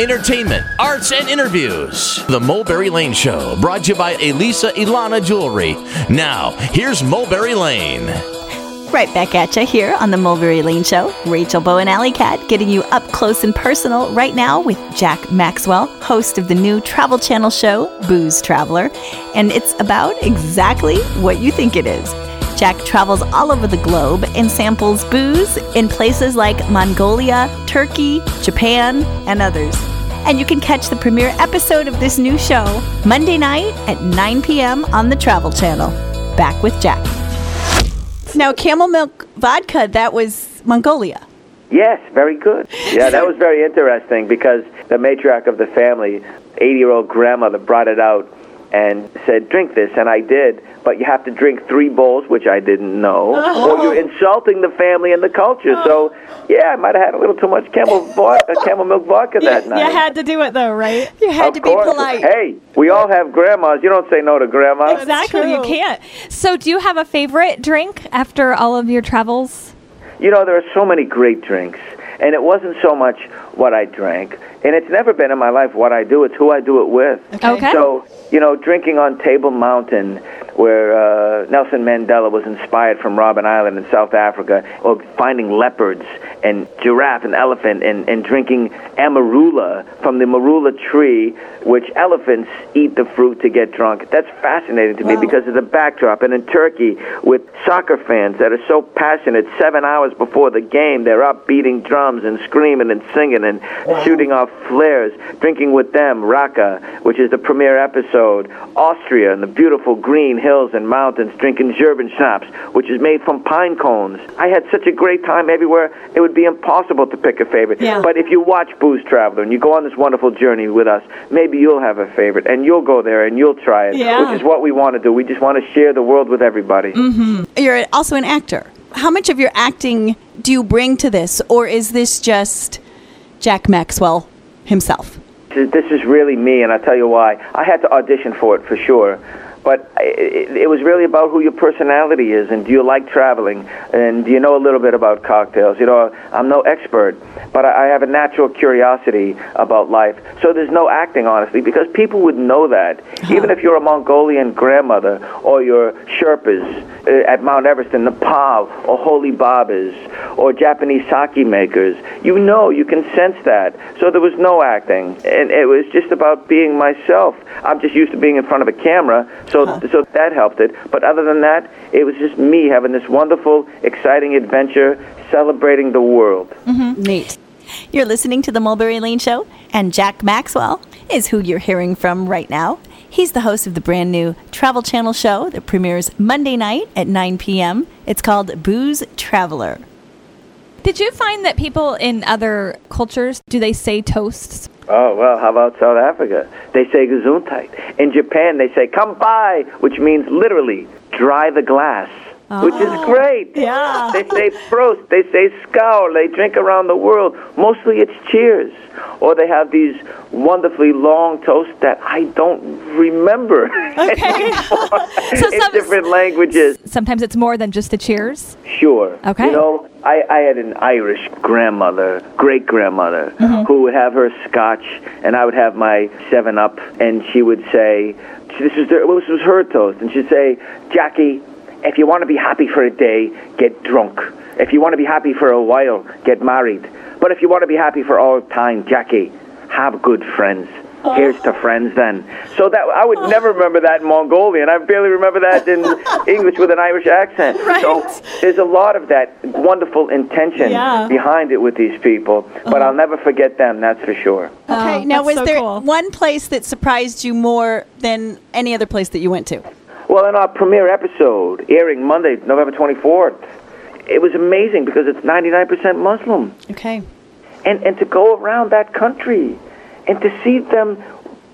entertainment, arts, and interviews. The Mulberry Lane Show, brought to you by Elisa Ilana Jewelry. Now, here's Mulberry Lane. Right back at you here on the Mulberry Lane Show. Rachel Bowen Allie Cat getting you up close and personal right now with Jack Maxwell, host of the new Travel Channel show, Booze Traveler. And it's about exactly what you think it is. Jack travels all over the globe and samples booze in places like Mongolia, Turkey, Japan, and others. And you can catch the premiere episode of this new show Monday night at 9 p.m. on the Travel Channel. Back with Jack. Now, camel milk vodka, that was Mongolia. Yes, very good. Yeah, that was very interesting because the matriarch of the family, 80 year old grandmother, brought it out and said, Drink this, and I did. But you have to drink three bowls, which I didn't know, Oh. or you're insulting the family and the culture. So, oh. yeah, I might have had a little too much camel, vodka, uh, camel milk vodka that You night. You had to do it though, right? You had of to be polite. Hey, we all have grandmas. You don't say no to grandma. Exactly. You can't. So, do you have a favorite drink after all of your travels? You know, there are so many great drinks, and it wasn't so much what I drank, and it's never been in my life what I do. It's who I do it with. Okay. So, you know, drinking on Table Mountain, where uh, Nelson Mandela was inspired from Robben Island in South Africa, or finding leopards and giraffe and elephant, and, and drinking amarula from the marula tree, which elephants eat the fruit to get drunk. That's fascinating to me because of the backdrop. And in Turkey, with soccer fans that are so passionate, seven hours before the game, they're up beating drums and screaming and singing and shooting off flares, drinking with them Raki, which is the premiere episode, Austria and the beautiful green hills and mountains, drinking German schnapps, which is made from pine cones. I had such a great time everywhere, it would be impossible to pick a favorite. Yeah. But if you watch Booze Traveler and you go on this wonderful journey with us, maybe you'll have a favorite and you'll go there and you'll try it, Yeah. which is what we want to do. We just want to share the world with everybody. Mm-hmm. You're also an actor. How much of your acting do you bring to this, or is this just Jack Maxwell himself? This is really me, and I'll tell you why. I had to audition for it for sure. But it, it was really about who your personality is, and do you like traveling, and do you know a little bit about cocktails? You know, I'm no expert, but I have a natural curiosity about life. So there's no acting, honestly, because people would know that. Even if you're a Mongolian grandmother, or your Sherpas uh, at Mount Everest in Nepal, or Holy Babas, or Japanese sake makers, you know, you can sense that. So there was no acting, and it was just about being myself. I'm just used to being in front of a camera, so so that helped it. But other than that, it was just me having this wonderful, exciting adventure, celebrating the world. Mm-hmm. Neat. You're listening to the Mulberry Lane Show, and Jack Maxwell is who you're hearing from right now. He's the host of the brand new Travel Channel show that premieres Monday night at 9 p.m. It's called Booze Traveler. Did you find that people in other cultures do they say toasts? Oh, well, how about South Africa? They say Gesondheid. In Japan, they say Kampai, which means literally dry the glass, which is great. Yeah. They say Prost, they say Skol, they drink around the world. Mostly it's cheers. Or they have these wonderfully long toasts that I don't remember Okay. so in some, different languages. sometimes it's more than just a cheers. Sure. Okay. You know, I, I had an Irish grandmother, great grandmother, Mm-hmm. who would have her scotch, and I would have my Seven Up, and she would say, "This was the, this was her toast," and she'd say, "Jackie, if you want to be happy for a day, get drunk. If you want to be happy for a while, get married. But if you want to be happy for all time, Jackie, have good friends." Here's to friends then. So that I would never remember that in Mongolian. I barely remember that in English with an Irish accent. So there's a lot of that wonderful intention Yeah. behind it with these people. But uh-huh. I'll never forget them, that's for sure. Okay, Oh, now was so there cool. one place that surprised you more than any other place that you went to? Well, in our premiere episode, airing Monday, November 24th, it was amazing because it's 99% Muslim. Okay. and and to go around that country and to see them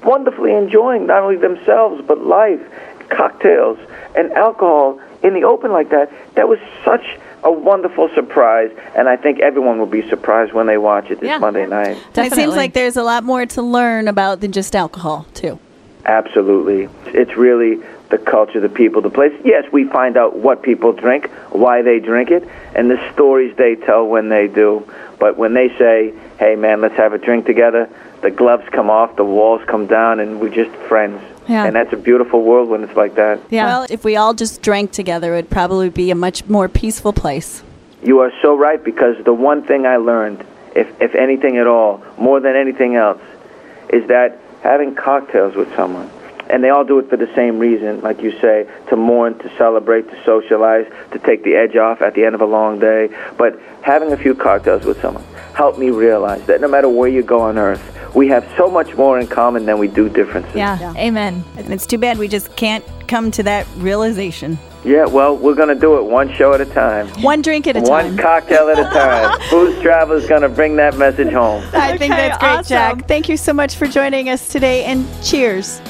wonderfully enjoying not only themselves but life, cocktails and alcohol in the open like that. That was such a wonderful surprise, and I think everyone will be surprised when they watch it this Yeah. Monday night. And It seems like there's a lot more to learn about than just alcohol, too. Absolutely, it's really the culture, the people, the place. Yes, we find out what people drink, why they drink it, and the stories they tell when they do. But when they say, "Hey, man, let's have a drink together," the gloves come off, the walls come down, and we're just friends. Yeah. And that's a beautiful world when it's like that. Yeah. Well, if we all just drank together, it would probably be a much more peaceful place. You are so right because the one thing I learned, if, if anything at all, more than anything else, is that having cocktails with someone, and they all do it for the same reason, like you say, to mourn, to celebrate, to socialize, to take the edge off at the end of a long day. But having a few cocktails with someone helped me realize that no matter where you go on earth, we have so much more in common than we do differences. yeah. Amen. And it's too bad we just can't come to that realization. Yeah, well, we're going to do it one show at a time. One drink at a One time. One cocktail at a time. Booze is going to bring that message home. I think that's great, awesome. Jack. Thank you so much for joining us today, and cheers.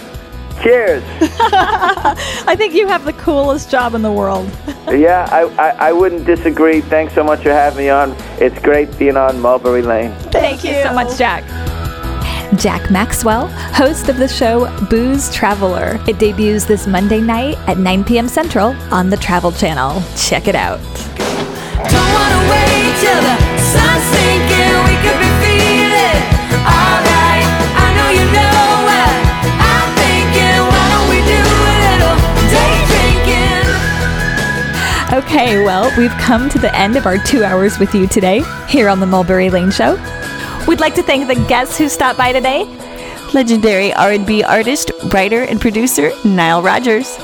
Cheers. I think you have the coolest job in the world. Yeah, I, I, I wouldn't disagree. Thanks so much for having me on. It's great being on Mulberry Lane. Thank you so much, Jack. Jack Maxwell, host of the show Booze Traveler. It debuts this Monday night at 9 p.m. Central on the Travel Channel. Check it out. Okay, well, we've come to the end of our two hours with you today here on the Mulberry Lane Show. We'd like to thank the guests who stopped by today. Legendary R&B artist, writer, and producer Nile Rodgers.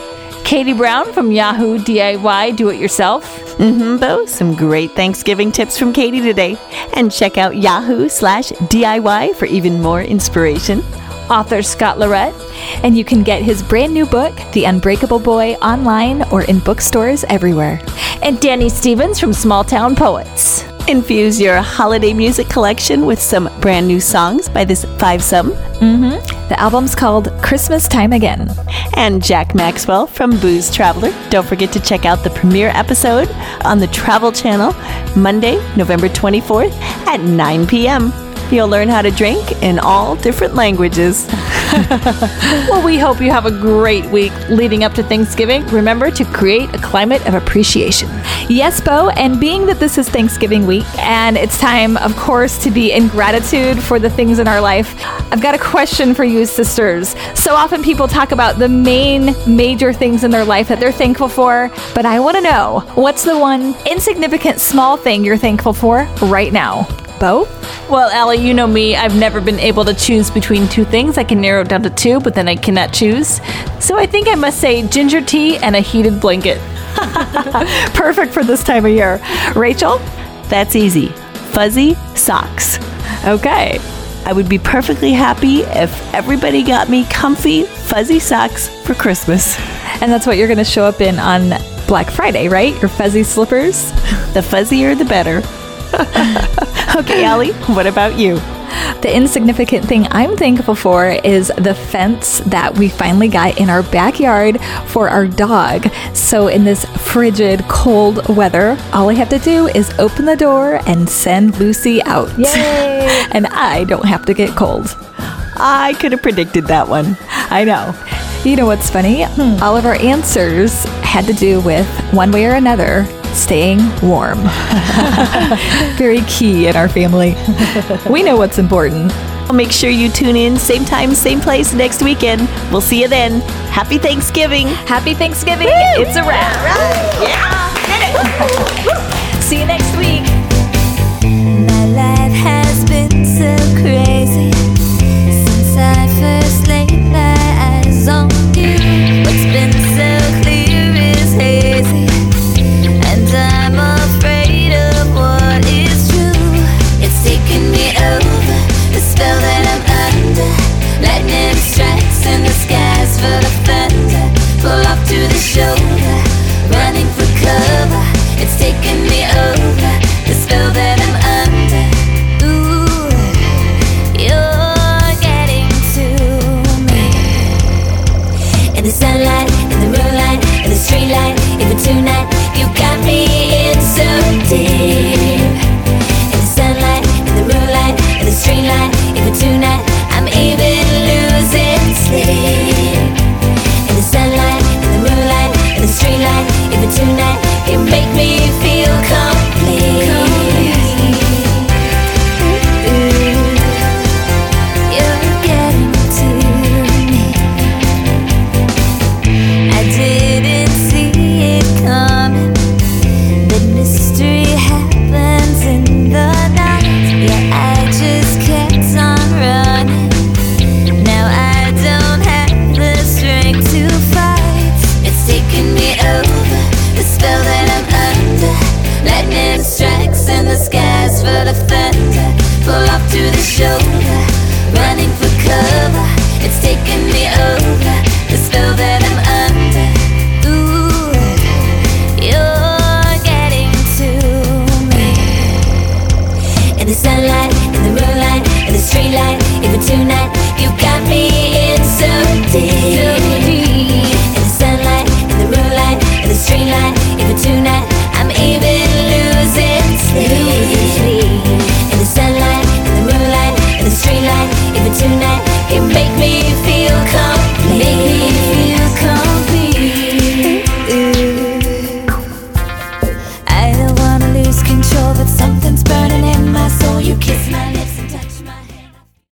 Katie Brown from Yahoo DIY Do It Yourself. Mm-hmm, Bo. Some great Thanksgiving tips from Katie today. And check out Yahoo slash DIY for even more inspiration. Author Scott LeRette, and you can get his brand new book, The Unbreakable Boy, online or in bookstores everywhere. And Danny Stevens from Small Town Poets. Infuse your holiday music collection with some brand new songs by this five some. Mm-hmm. The album's called Christmas Time Again. And Jack Maxwell from Booze Traveler. Don't forget to check out the premiere episode on the Travel Channel Monday, November 24th at 9 p.m. You'll learn how to drink in all different languages. Well, we hope you have a great week leading up to Thanksgiving. Remember to create a climate of appreciation. Yes, Bo, and being that this is Thanksgiving week and it's time, of course, to be in gratitude for the things in our life, I've got a question for you, sisters. So often people talk about the main major things in their life that they're thankful for, but I want to know what's the one insignificant small thing you're thankful for right now? Bo? Well, Allie, you know me. I've never been able to choose between two things. I can narrow it down to two, but then I cannot choose. So I think I must say ginger tea and a heated blanket. Perfect for this time of year. Rachel? That's easy. Fuzzy socks. Okay. I would be perfectly happy if everybody got me comfy, fuzzy socks for Christmas. And that's what you're going to show up in on Black Friday, right? Your fuzzy slippers. The fuzzier, the better. okay, Allie, what about you? The insignificant thing I'm thankful for is the fence that we finally got in our backyard for our dog. So, in this frigid, cold weather, all I have to do is open the door and send Lucy out. Yay! and I don't have to get cold. I could have predicted that one. I know. You know what's funny? Hmm. All of our answers had to do with one way or another staying warm. Very key in our family. we know what's important. Make sure you tune in, same time, same place next weekend. We'll see you then. Happy Thanksgiving. Happy Thanksgiving. It's a wrap. See you next